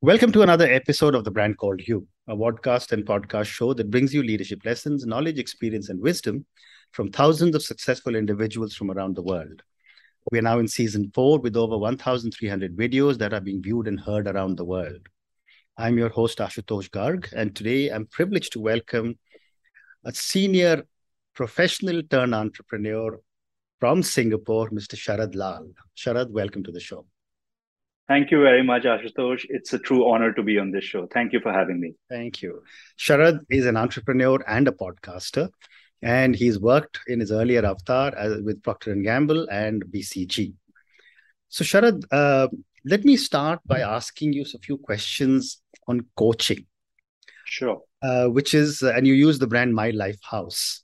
Welcome to another episode of The Brand Called You, a podcast and podcast show that brings you leadership lessons, knowledge, experience, and wisdom from thousands of successful individuals from around the world. We are now in season four with over 1,300 videos that are being viewed and heard around the world. I'm your host, Ashutosh Garg, and today I'm privileged to welcome a senior professional turn entrepreneur from Singapore, Mr. Sharad Lal. Sharad, welcome to the show. Thank you very much, Ashutosh. It's a true honor to be on this show. Thank you for having me. Thank you. Sharad is an entrepreneur and a podcaster, and he's worked in his earlier avatar with Procter & Gamble and BCG. So, Sharad, uh, let me start by asking you a few questions on coaching. Sure. Uh, which is, and you use the brand MyLifehouse.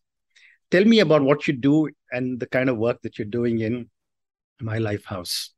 Tell me about what you do and the kind of work that you're doing in MyLifehouse.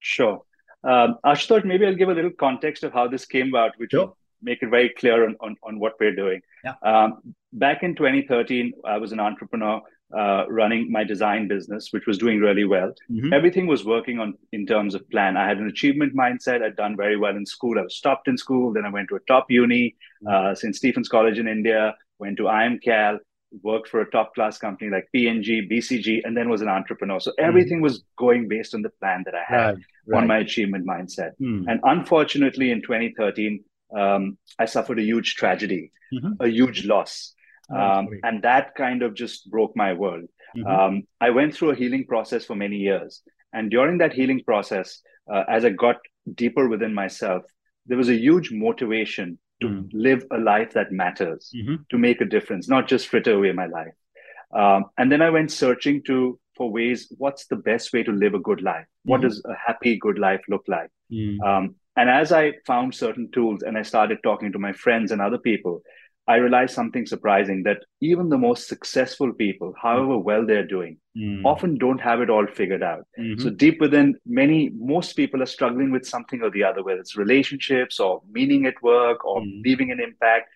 Sure. Um, Ashutosh, maybe I'll give a little context of how this came about, which sure. will make it very clear on, on, on what we're doing. Yeah. Um, back in 2013, I was an entrepreneur uh, running my design business, which was doing really well. Mm-hmm. Everything was working on in terms of plan. I had an achievement mindset. I'd done very well in school. I was stopped in school. Then I went to a top uni, mm-hmm. uh, St. Stephen's College in India, went to IIM Cal, worked for a top class company like P&G, BCG, and then was an entrepreneur. So mm. everything mm. was going based on the plan that I had right, right. on my achievement mindset. Mm. And unfortunately, in 2013, um, I suffered a huge tragedy, mm-hmm. a huge loss. Oh, um, and that kind of just broke my world. Mm-hmm. Um, I went through a healing process for many years. And during that healing process, uh, as I got deeper within myself, there was a huge motivation to mm. live a life that matters, mm-hmm. to make a difference, not just fritter away my life. Um, and then I went searching to for ways. What's the best way to live a good life? Mm-hmm. What does a happy, good life look like? Mm. Um, and as I found certain tools and I started talking to my friends and other people, I realized something surprising that even the most successful people, however well they're doing, mm. often don't have it all figured out. Mm-hmm. So deep within many, most people are struggling with something or the other, whether it's relationships or meaning at work or mm. leaving an impact.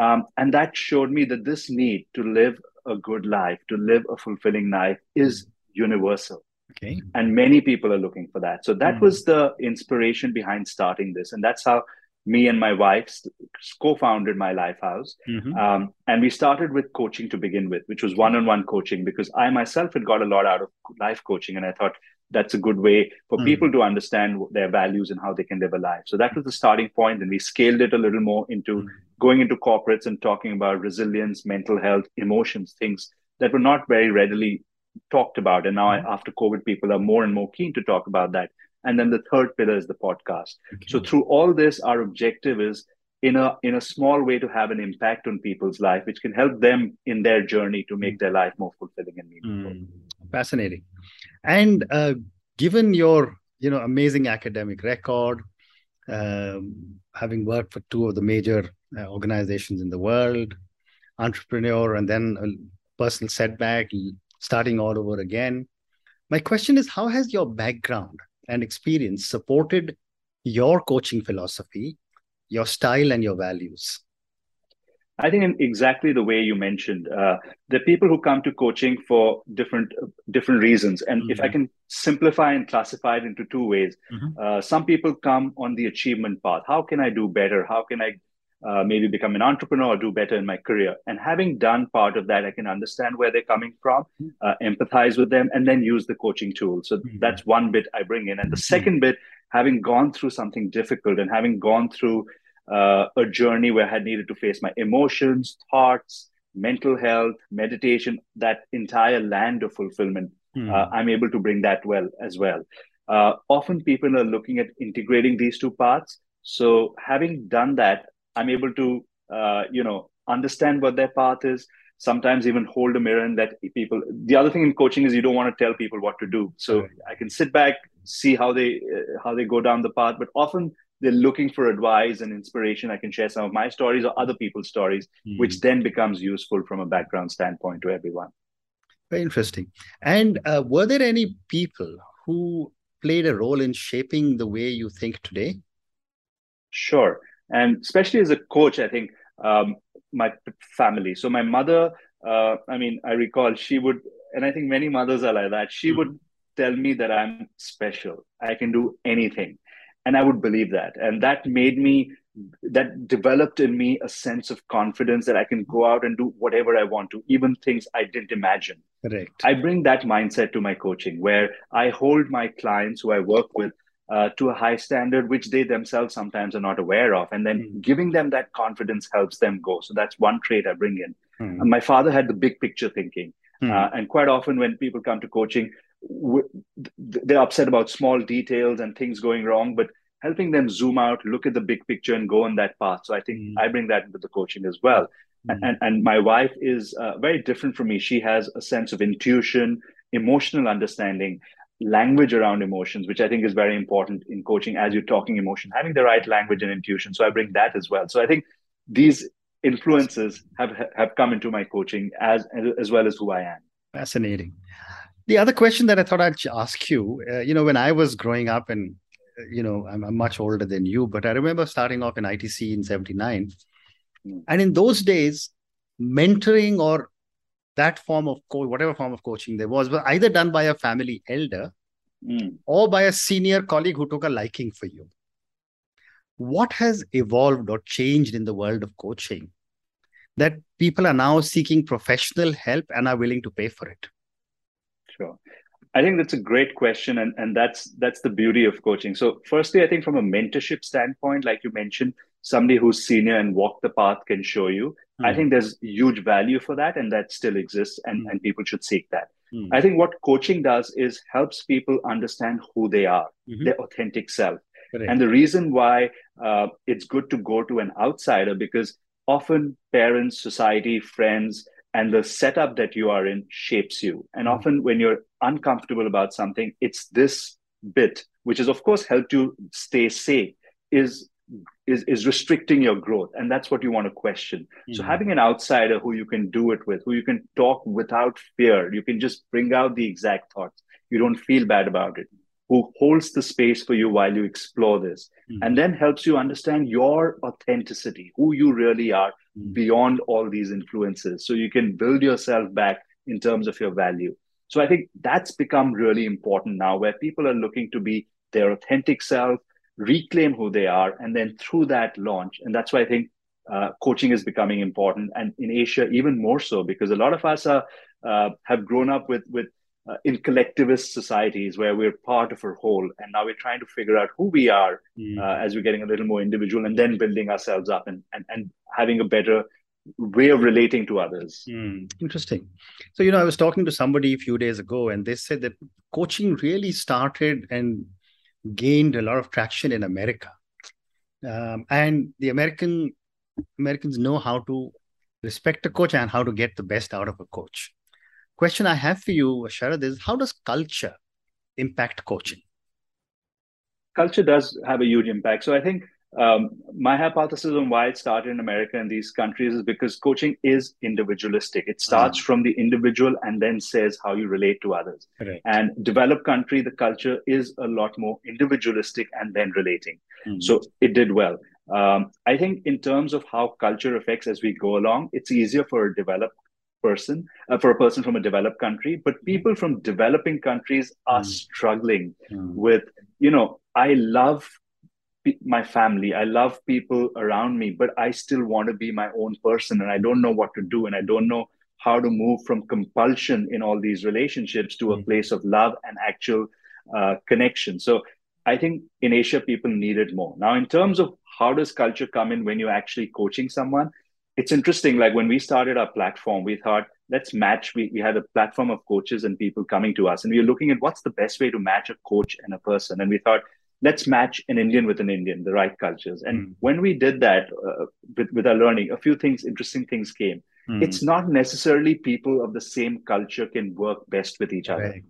Um, and that showed me that this need to live a good life, to live a fulfilling life, is universal. Okay. And many people are looking for that. So that mm. was the inspiration behind starting this. And that's how me and my wife co-founded MyLifehouse mm-hmm. um, and we started with coaching to begin with which was one-on-one coaching because i myself had got a lot out of life coaching and i thought that's a good way for mm-hmm. people to understand their values and how they can live a life so that was the starting point and we scaled it a little more into mm-hmm. going into corporates and talking about resilience mental health emotions things that were not very readily talked about and now mm-hmm. after covid people are more and more keen to talk about that and then the third pillar is the podcast. Okay. so through all this our objective is in a in a small way to have an impact on people's life which can help them in their journey to make their life more fulfilling and meaningful. Mm, fascinating. And uh, given your you know amazing academic record um, having worked for two of the major uh, organizations in the world entrepreneur and then a personal setback starting all over again my question is how has your background and experience supported your coaching philosophy, your style, and your values? I think in exactly the way you mentioned, uh, the people who come to coaching for different different reasons, and mm-hmm. if I mm-hmm. can simplify and classify it into two ways, mm-hmm. uh, some people come on the achievement path. How can I do better? How can I uh, maybe become an entrepreneur or do better in my career. And having done part of that, I can understand where they're coming from, uh, empathize with them, and then use the coaching tool. So mm-hmm. that's one bit I bring in. And the mm-hmm. second bit, having gone through something difficult and having gone through uh, a journey where I had needed to face my emotions, thoughts, mental health, meditation, that entire land of fulfillment, mm-hmm. I'm able to bring that well as well. Uh, often people are looking at integrating these two parts. So having done that, I'm able to, uh, you know, understand what their path is. Sometimes even hold a mirror and let people. The other thing in coaching is you don't want to tell people what to do. So right. I can sit back, see how they uh, how they go down the path. But often they're looking for advice and inspiration. I can share some of my stories or other people's stories, mm. which then becomes useful from a background standpoint to everyone. Very interesting. And uh, were there any people who played a role in shaping the way you think today? Sure and especially as a coach i think um, my family so my mother uh, i mean i recall she would and i think many mothers are like that she mm-hmm. would tell me that i'm special i can do anything and I would believe that. And that made me, that developed in me a sense of confidence that I can go out and do whatever I want to, even things I didn't imagine. Correct. I bring that mindset to my coaching where I hold my clients who I work with uh, to a high standard, which they themselves sometimes are not aware of. And then mm. giving them that confidence helps them go. So that's one trait I bring in. Mm. my father had the big picture thinking. Mm. Uh, and quite often when people come to coaching, w- they're upset about small details and things going wrong, but helping them zoom out, look at the big picture, and go on that path. So I think mm. I bring that into the coaching as well. Mm. And, and my wife is uh, very different from me. She has a sense of intuition, emotional understanding language around emotions, which I think is very important in coaching as you're talking emotion, having the right language and intuition. So I bring that as well. So I think these influences have have come into my coaching as as well as who I am. Fascinating. The other question that I thought I'd ask you, uh, you know, when I was growing up, and you know, I'm, I'm, much older than you, but I remember starting off in ITC in '79, mm. and in those days, mentoring or that form of co- whatever form of coaching there was was either done by a family elder mm. or by a senior colleague who took a liking for you. What has evolved or changed in the world of coaching that people are now seeking professional help and are willing to pay for it? Sure. I think that's a great question and, and that's that's the beauty of coaching. So firstly i think from a mentorship standpoint like you mentioned somebody who's senior and walked the path can show you Mm. I hmm. think there's huge value for that, and that still exists, and, mm. and people should seek that. Mm. I think what coaching does is helps people understand who they are, mm-hmm. their authentic self. Correct. And the reason why uh, it's good to go to an outsider because often parents, society, friends, and the setup that you are in shapes you. And mm. often when you're uncomfortable about something, it's this bit, which is of course helped you stay safe, is is, is restricting your growth. And that's what you want to question. Mm-hmm. So having an outsider who you can do it with, who you can talk without fear, you can just bring out the exact thoughts. You don't feel bad about it. Who holds the space for you while you explore this mm-hmm. and then helps you understand your authenticity, who you really are mm-hmm. beyond all these influences. So you can build yourself back in terms of your value. So I think that's become really important now where people are looking to be their authentic self, reclaim who they are, and then through that launch. And that's why I think uh, coaching is becoming important, and in Asia even more so because a lot of us are uh, have grown up with with uh, in collectivist societies where we're part of a whole, and now we're trying to figure out who we are mm. as we're getting a little more individual, and then building ourselves up and and, and having a better way of relating to others. Mm, interesting. So, you know, I was talking to somebody a few days ago, and they said that coaching really started and gained a lot of traction in America. Um, and the American Americans know how to respect a coach and how to get the best out of a coach. Question I have for you, Sharad, is how does culture impact coaching? Culture does have a huge impact. So I think um, my hypothesis on why it started in America and these countries is because coaching is individualistic. It starts mm. from the individual and then says how you relate to others. And developed country, the culture is a lot more individualistic and then relating. Mm. So it did well. Um, I think in terms of how culture affects as we go along, it's easier for a developed person, uh, for a person from a developed country, but mm. people from developing countries are mm. struggling mm. with, you know, I love my family. I love people around me but i still want to be my own person and i don't know what to do and i don't know how to move from compulsion in all these relationships to a mm-hmm. place of love and actual uh, connection. So i think in asia people need it more. Now in terms of how does culture come in when you're actually coaching someone it's interesting like when we started our platform we thought let's match. We, we had a platform of coaches and people coming to us and we were looking at what's the best way to match a coach and a person and we thought let's match an Indian with an Indian, the right cultures. And mm. when we did that uh, with, with our learning, a few things, interesting things came. Mm. It's not necessarily people of the same culture can work best with each other. Right.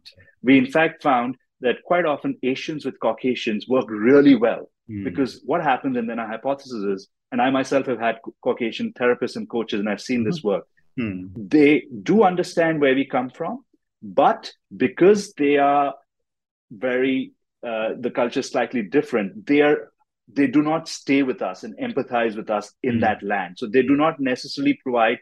We, in fact, found that quite often Asians with Caucasians work really well mm. because what happens, and then our hypothesis is, and I myself have had Caucasian therapists and coaches, and I've seen this work. Mm. They do understand where we come from, but because they are very uh, the culture is slightly different, they are they do not stay with us and empathize with us in mm. that land. So they do not necessarily provide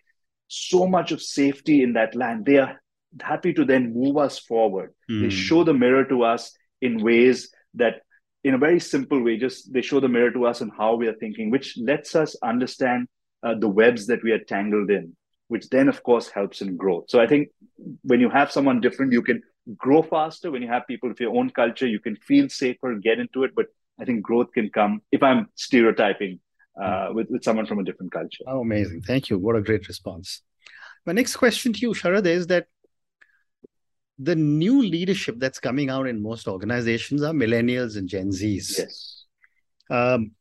so much of safety in that land. They are happy to then move us forward. Mm. They show the mirror to us in ways that in a very simple way, just they show the mirror to us and how we are thinking, which lets us understand uh, the webs that we are tangled in, which then, of course, helps in growth. So I think when you have someone different, you can grow faster. When you have people of your own culture, you can feel safer, get into it. But I think growth can come if I'm stereotyping uh, with, with someone from a different culture. Oh, amazing. Thank you. What a great response. My next question to you, Sharad, is that the new leadership that's coming out in most organizations are millennials and Gen Zs. Yes. Um,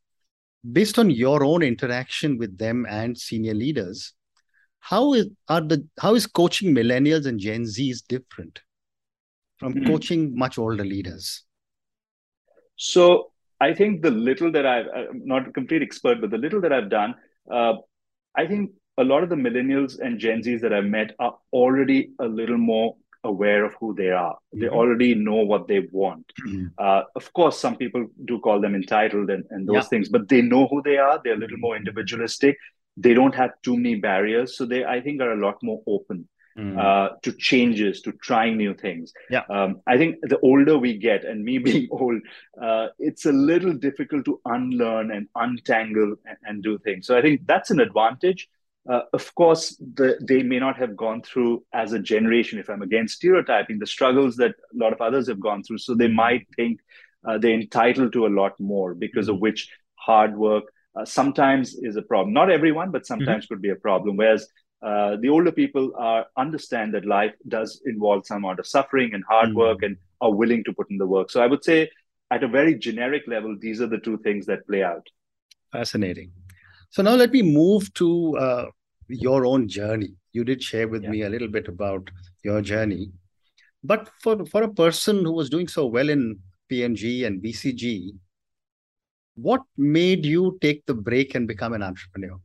based on your own interaction with them and senior leaders, how is are the how is coaching millennials and Gen Zs different from mm-hmm. coaching much older leaders? So I think the little that I've I'm not a complete expert, but the little that I've done, uh, I think a lot of the millennials and Gen Zs that I've met are already a little more aware of who they are. Mm-hmm. They already know what they want. Mm-hmm. Uh, of course, some people do call them entitled and, and those yeah. things, but they know who they are. They're a little more individualistic. They don't have too many barriers. So they, I think, are a lot more open. Mm. Uh, to changes, to trying new things. Yeah. Um, I think the older we get, and me being old, uh, it's a little difficult to unlearn and untangle and, and, do things. So I think that's an advantage. Uh, of course, the, they may not have gone through as a generation, if I'm against stereotyping, the struggles that a lot of others have gone through. So they might think uh, they're entitled to a lot more because of which hard work uh, sometimes is a problem. Not everyone, but sometimes mm-hmm. could be a problem. Whereas uh, the older people are understand that life does involve some amount of suffering and hard mm-hmm. work and are willing to put in the work. So I would say, at a very generic level, these are the two things that play out. Fascinating. So now let me move to uh, your own journey. You did share with yeah. me a little bit about your journey, but for for a person who was doing so well in P&G and BCG, what made you take the break and become an entrepreneur?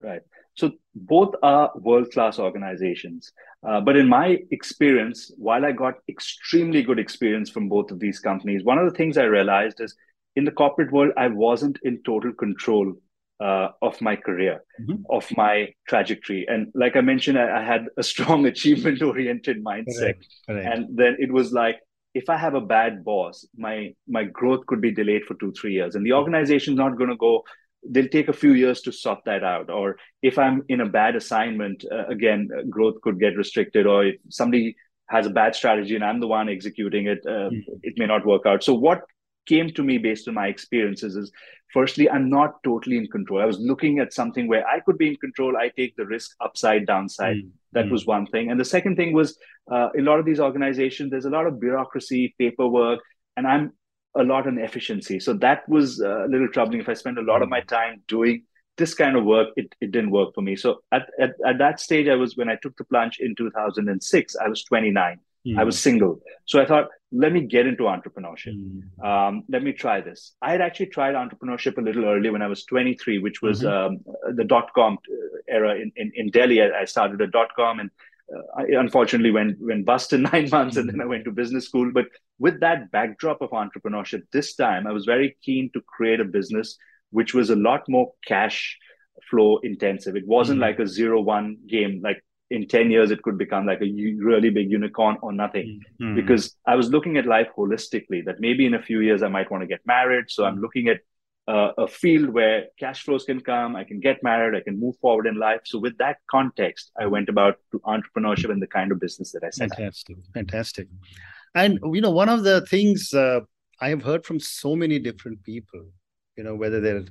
Right. So both are world class organizations. Uh, but in my experience, while I got extremely good experience from both of these companies, one of the things I realized is in the corporate world, I wasn't in total control uh, of my career, mm-hmm. of my trajectory. And like I mentioned, I, I had a strong achievement oriented mindset. Correct. Correct. And then it was like, if I have a bad boss, my my growth could be delayed for two, three years. And the organization's not going to go, they'll take a few years to sort that out. Or if I'm in a bad assignment, uh, again, uh, growth could get restricted. Or if somebody has a bad strategy and I'm the one executing it, uh, mm-hmm. it may not work out. So what came to me based on my experiences is firstly i'm not totally in control i was looking at something where i could be in control i take the risk upside downside mm. that mm. was one thing and the second thing was uh, a lot of these organizations there's a lot of bureaucracy paperwork and i'm a lot on efficiency so that was uh, a little troubling if i spend a lot mm. of my time doing this kind of work it, it didn't work for me so at, at, at that stage i was when i took the plunge in 2006 i was 29 Mm. I was single. So I thought, let me get into entrepreneurship. Mm. Um, let me try this. I had actually tried entrepreneurship a little earlier when I was 23, which was mm-hmm. um, the dot com uh, era in, in, in Delhi. I started a dot com and I unfortunately went, went bust in nine months mm. and then I went to business school. But with that backdrop of entrepreneurship, this time I was very keen to create a business which was a lot more cash flow intensive. It wasn't mm. like a zero one game like in 10 years it could become like a really big unicorn or nothing mm-hmm. because i was looking at life holistically that maybe in a few years i might want to get married so i'm looking at uh, a field where cash flows can come i can get married i can move forward in life so with that context i went about to entrepreneurship and the kind of business that i set fantastic up. fantastic and you know one of the things uh, i have heard from so many different people you know whether they're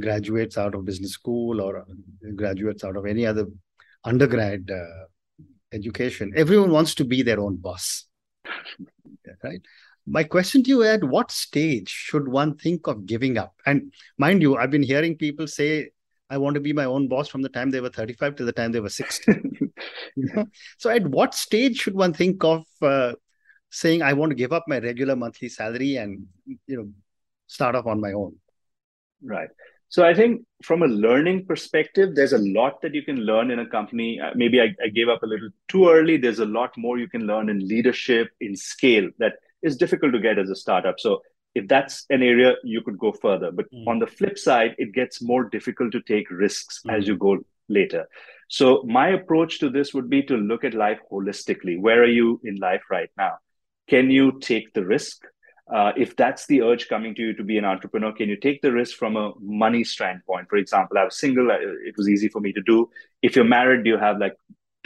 graduates out of business school or graduates out of any other undergrad uh, education, everyone wants to be their own boss. right? My question to you at what stage should one think of giving up? And mind you, I've been hearing people say, I want to be my own boss from the time they were 35 to the time they were 60. so, at what stage should one think of uh, saying, I want to give up my regular monthly salary and, you know, start off on my own? Right. So I think from a learning perspective, there's a lot that you can learn in a company. Uh, maybe I, I, gave up a little too early. There's a lot more you can learn in leadership, in scale that is difficult to get as a startup. So if that's an area, you could go further. But mm. on the flip side, it gets more difficult to take risks mm. as you go later. So my approach to this would be to look at life holistically. Where are you in life right now? Can you take the risk? uh, if that's the urge coming to you to be an entrepreneur, can you take the risk from a money standpoint? For example, I was single; it was easy for me to do. If you're married, do you have like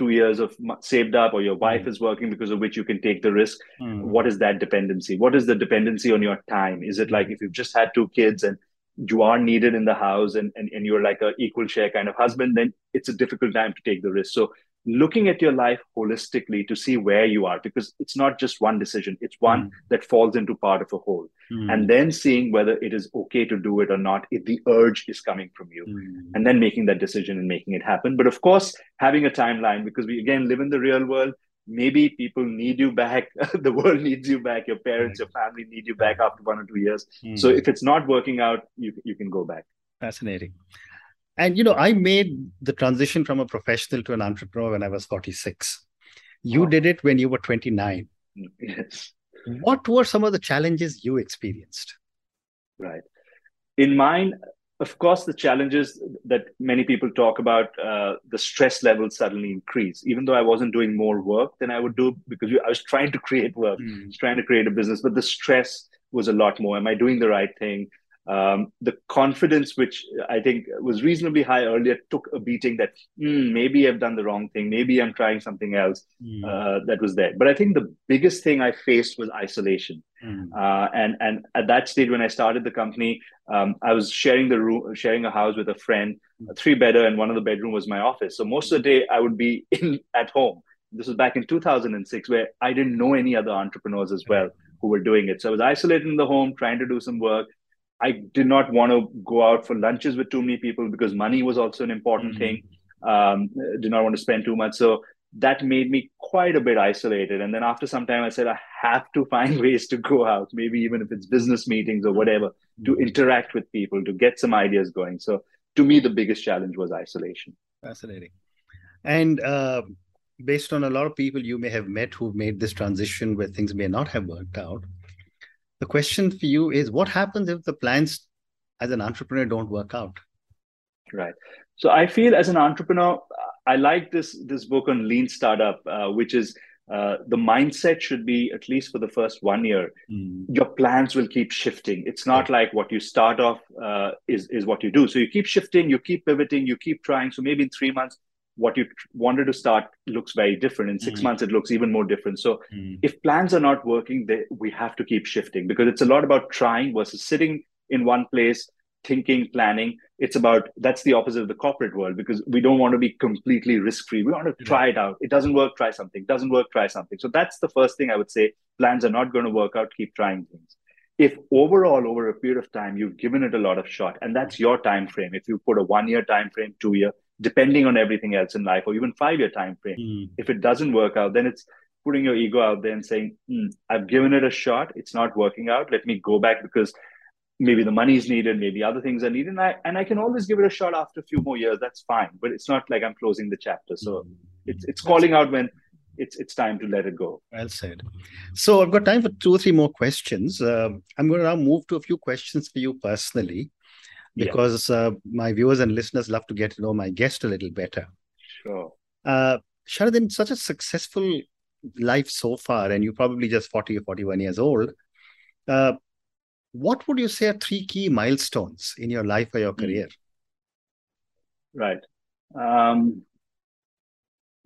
two years of saved up, or your wife mm. is working because of which you can take the risk? Mm. What is that dependency? What is the dependency on your time? Is it like if you've just had two kids and you are needed in the house and, and, and you're like a equal share kind of husband, then it's a difficult time to take the risk. So looking at your life holistically to see where you are because it's not just one decision it's one mm. that falls into part of a whole. Mm. and then seeing whether it is okay to do it or not if the urge is coming from you mm. and then making that decision and making it happen. But of course having a timeline because we again live in the real world. Maybe people need you back. The world needs you back. Your parents your family need you back after one or two years. Mm. so if it's not working out you, you can go back. Fascinating and you know, I made the transition from a professional to an entrepreneur when I was 46. You did it when you were 29. Yes. What were some of the challenges you experienced? Right. In mine, of course, the challenges that many people talk about, uh, the stress levels suddenly increase. Even though I wasn't doing more work than I would do because I was trying to create work, mm. trying to create a business, but the stress was a lot more. Am I doing the right thing? Um, the confidence, which I think was reasonably high earlier, took a beating that mm, maybe I've done the wrong thing, maybe I'm trying something else mm. uh, that was there. But I think the biggest thing I faced was isolation. Mm. Uh, and and at that stage, when I started the company, um, I was sharing the room, sharing a house with a friend, hmm. a three bedder, and one of the bedroom was my office. So most of the day, I would be in at home. This was back in 2006, where I didn't know any other entrepreneurs as well who were doing it. So I was isolated in the home, trying to do some work I did not want to go out for lunches with too many people because money was also an important mm-hmm. thing. Um, did not want to spend too much. So that made me quite a bit isolated. And then after some time, I said, I have to find ways to go out, maybe even if it's business meetings or whatever, mm-hmm. to interact with people, to get some ideas going. So to me, the biggest challenge was isolation. Fascinating. And uh, based on a lot of people you may have met who've made this transition where things may not have worked out, the question for you is what happens if the plans as an entrepreneur don't work out? Right. So i feel as an entrepreneur i like this this book on lean startup uh, which is uh, the mindset should be at least for the first one year mm. your plans will keep shifting. It's not yeah. like what you start off uh, is is what you do. So you keep shifting you keep pivoting you keep trying. So maybe in three months what you wanted to start looks very different. In 6 mm. months, it looks even more different. So mm. if plans are not working, they, we have to keep shifting because it's a lot about trying versus sitting in one place, thinking, planning. It's about that's the opposite of the corporate world because we don't want to be completely risk free. We want to try it out. It doesn't work, try something. Doesn't work, try something. So that's the first thing I would say. Plans are not going to work out. Keep trying things if overall over a period of time you've given it a lot of shot and that's your time frame if you put a one year time frame two year depending on everything else in life or even five year time frame mm. if it doesn't work out then it's putting your ego out there and saying mm, i've given it a shot it's not working out let me go back because maybe the money is needed maybe other things are needed and i and i can always give it a shot after a few more years that's fine but it's not like i'm closing the chapter so mm. it's it's calling out when it's it's time to let it go. Well said. So I've got time for two or three more questions. Uh, I'm going to now move to a few questions for you personally because yeah. uh, my viewers and listeners love to get to know my guest a little better. Sure. Uh, Sharadin, such a successful life so far, and you're probably just 40 or 41 years old. Uh, what would you say are three key milestones in your life or your hmm. career? Right. Um,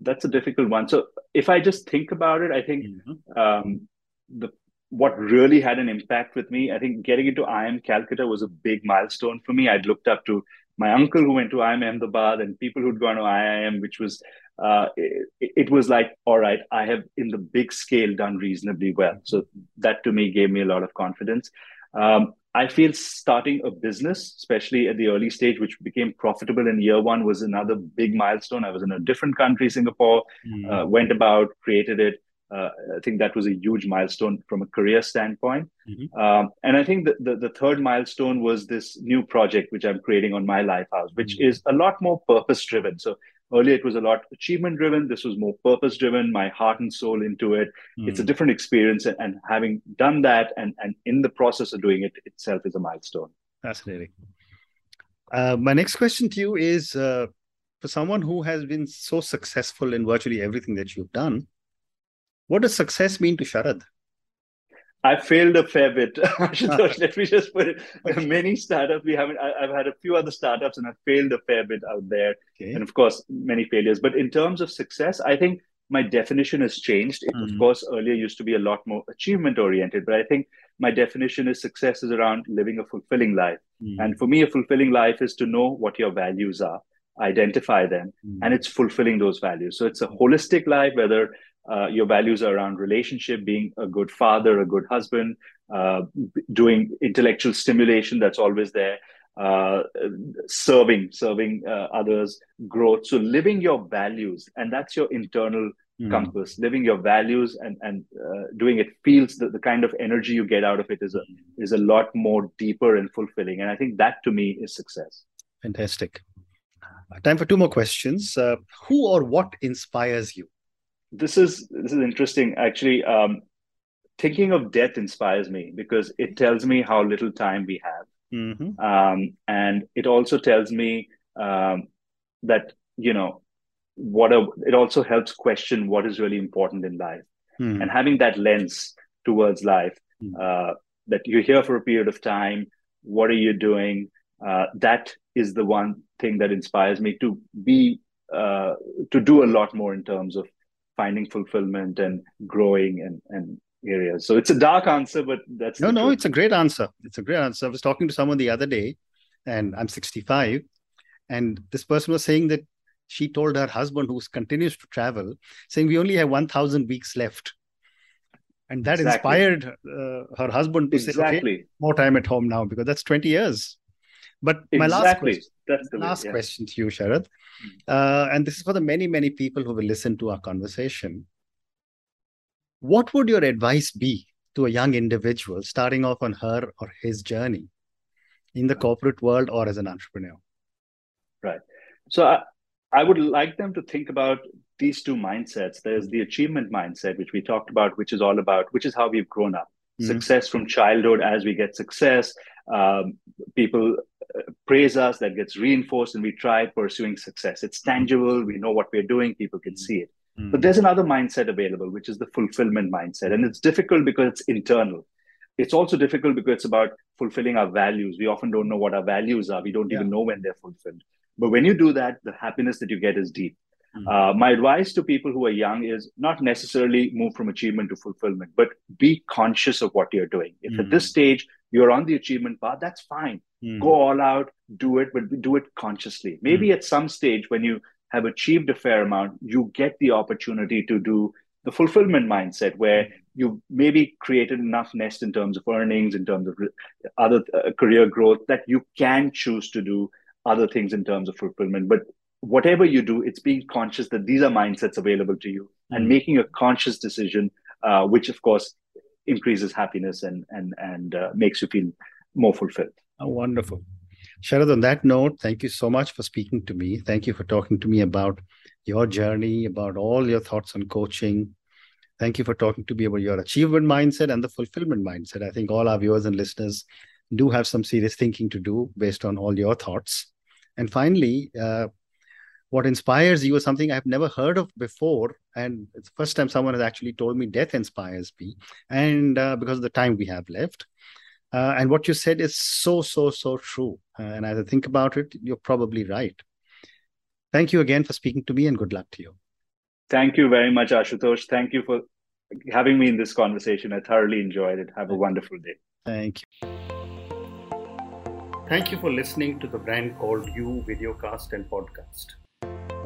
that's a difficult one. So if I just think about it, I think mm-hmm. um, the what really had an impact with me, I think getting into IIM Calcutta was a big milestone for me. I'd looked up to my uncle who went to IIM Ahmedabad and people who'd gone to IIM, which was, uh, it, it, was like, all right, I have in the big scale done reasonably well. So that to me gave me a lot of confidence. Um, I feel starting a business, especially at the early stage, which became profitable in year one, was another big milestone. I was in a different country, Singapore, mm. uh, went about, created it, uh, I think that was a huge milestone from a career standpoint. Mm-hmm. Um, and I think the, the, the, third milestone was this new project, which I'm creating on MyLifehouse, which mm-hmm. is a lot more purpose driven. So earlier it was a lot achievement driven. This was more purpose driven, my heart and soul into it. Mm-hmm. It's a different experience. And, and having done that and, and in the process of doing it itself is a milestone. Fascinating. Uh, my next question to you is uh, for someone who has been so successful in virtually everything that you've done, what does success mean to Sharad? I failed a fair bit. Let me just put it. Okay. Many startups we haven't. I, have had a few other startups, and I've failed a fair bit out there, okay. and of course, many failures. But in terms of success, I think my definition has changed. It, mm-hmm. of course, earlier used to be a lot more achievement oriented, but I think my definition is success is around living a fulfilling life. Mm-hmm. And for me, a fulfilling life is to know what your values are, identify them, mm-hmm. and it's fulfilling those values. So it's a holistic life, whether uh, your values are around relationship, being a good father, a good husband, uh, doing intellectual stimulation that's always there, uh, serving, serving uh, others, growth. So living your values, and that's your internal mm. compass. Living your values and and uh, doing it feels the, the kind of energy you get out of it is a is a lot more deeper and fulfilling. And I think that to me is success. Fantastic. Time for two more questions. Uh, who or what inspires you? This is this is interesting. Actually, um, thinking of death inspires me because it tells me how little time we have Mm-hmm. Um, and it also tells me um, that, you know, what a, it also helps question what is really important in life. Mm-hmm. And having that lens towards life, mm-hmm. uh, that you're here for a period of time, what are you doing? Uh, that is the one thing that inspires me to be, uh, to do a lot more in terms of finding fulfillment and growing and, and areas. So it's a dark answer, but that's no, no. Truth. It's a great answer. It's a great answer. I was talking to someone the other day, and I'm 65, and this person was saying that she told her husband, who continues to travel, saying we only have 1,000 weeks left. And that exactly. inspired uh, her husband to exactly. say, okay, more time at home now, because that's 20 years. But my exactly. last question, that's the last way, yeah. question to you, Sharad, uh, and this is for the many, many people who will listen to our conversation what would your advice be to a young individual starting off on her or his journey in the corporate world or as an entrepreneur? Right. So I, I would like them to think about these two mindsets. There's the achievement mindset, which we talked about, which is all about, which is how we've grown up. Mm-hmm. Success from childhood as we get success. Um, people praise us, that gets reinforced, and we try pursuing success. It's tangible. We know what we're doing. People can see it. Mm. But there's another mindset available, which is the fulfillment mindset. And it's difficult because it's internal. It's also difficult because it's about fulfilling our values. We often don't know what our values are. We don't yeah. even know when they're fulfilled. But when you do that, the happiness that you get is deep. Mm. Uh, my advice to people who are young is not necessarily move from achievement to fulfillment, but be conscious of what you're doing. If mm. at this stage you're on the achievement path, that's fine. Mm. Go all out, do it, but do it consciously. Maybe mm. at some stage when you have achieved a fair amount, you get the opportunity to do the fulfillment mindset where you maybe created enough nest in terms of earnings, in terms of other uh, career growth that you can choose to do other things in terms of fulfillment. But whatever you do, it's being conscious that these are mindsets available to you mm-hmm. and hmm. making a conscious decision, uh, which of course increases happiness and and and uh, makes you feel more fulfilled. Oh, wonderful. Sharad, on that note, thank you so much for speaking to me. Thank you for talking to me about your journey, about all your thoughts on coaching. Thank you for talking to me about your achievement mindset and the fulfillment mindset. I think all our viewers and listeners do have some serious thinking to do based on all your thoughts. And finally, uh, what inspires you is something I've never heard of before. And it's the first time someone has actually told me death inspires me. And uh, because of the time we have left, uh, and what you said is so, so, so true. Uh, and as I think about it, you're probably right. Thank you again for speaking to me and good luck to you. Thank you very much, Ashutosh. Thank you for having me in this conversation. I thoroughly enjoyed it. Have a wonderful day. Thank you. Thank you for listening to the brand called You Videocast and Podcast,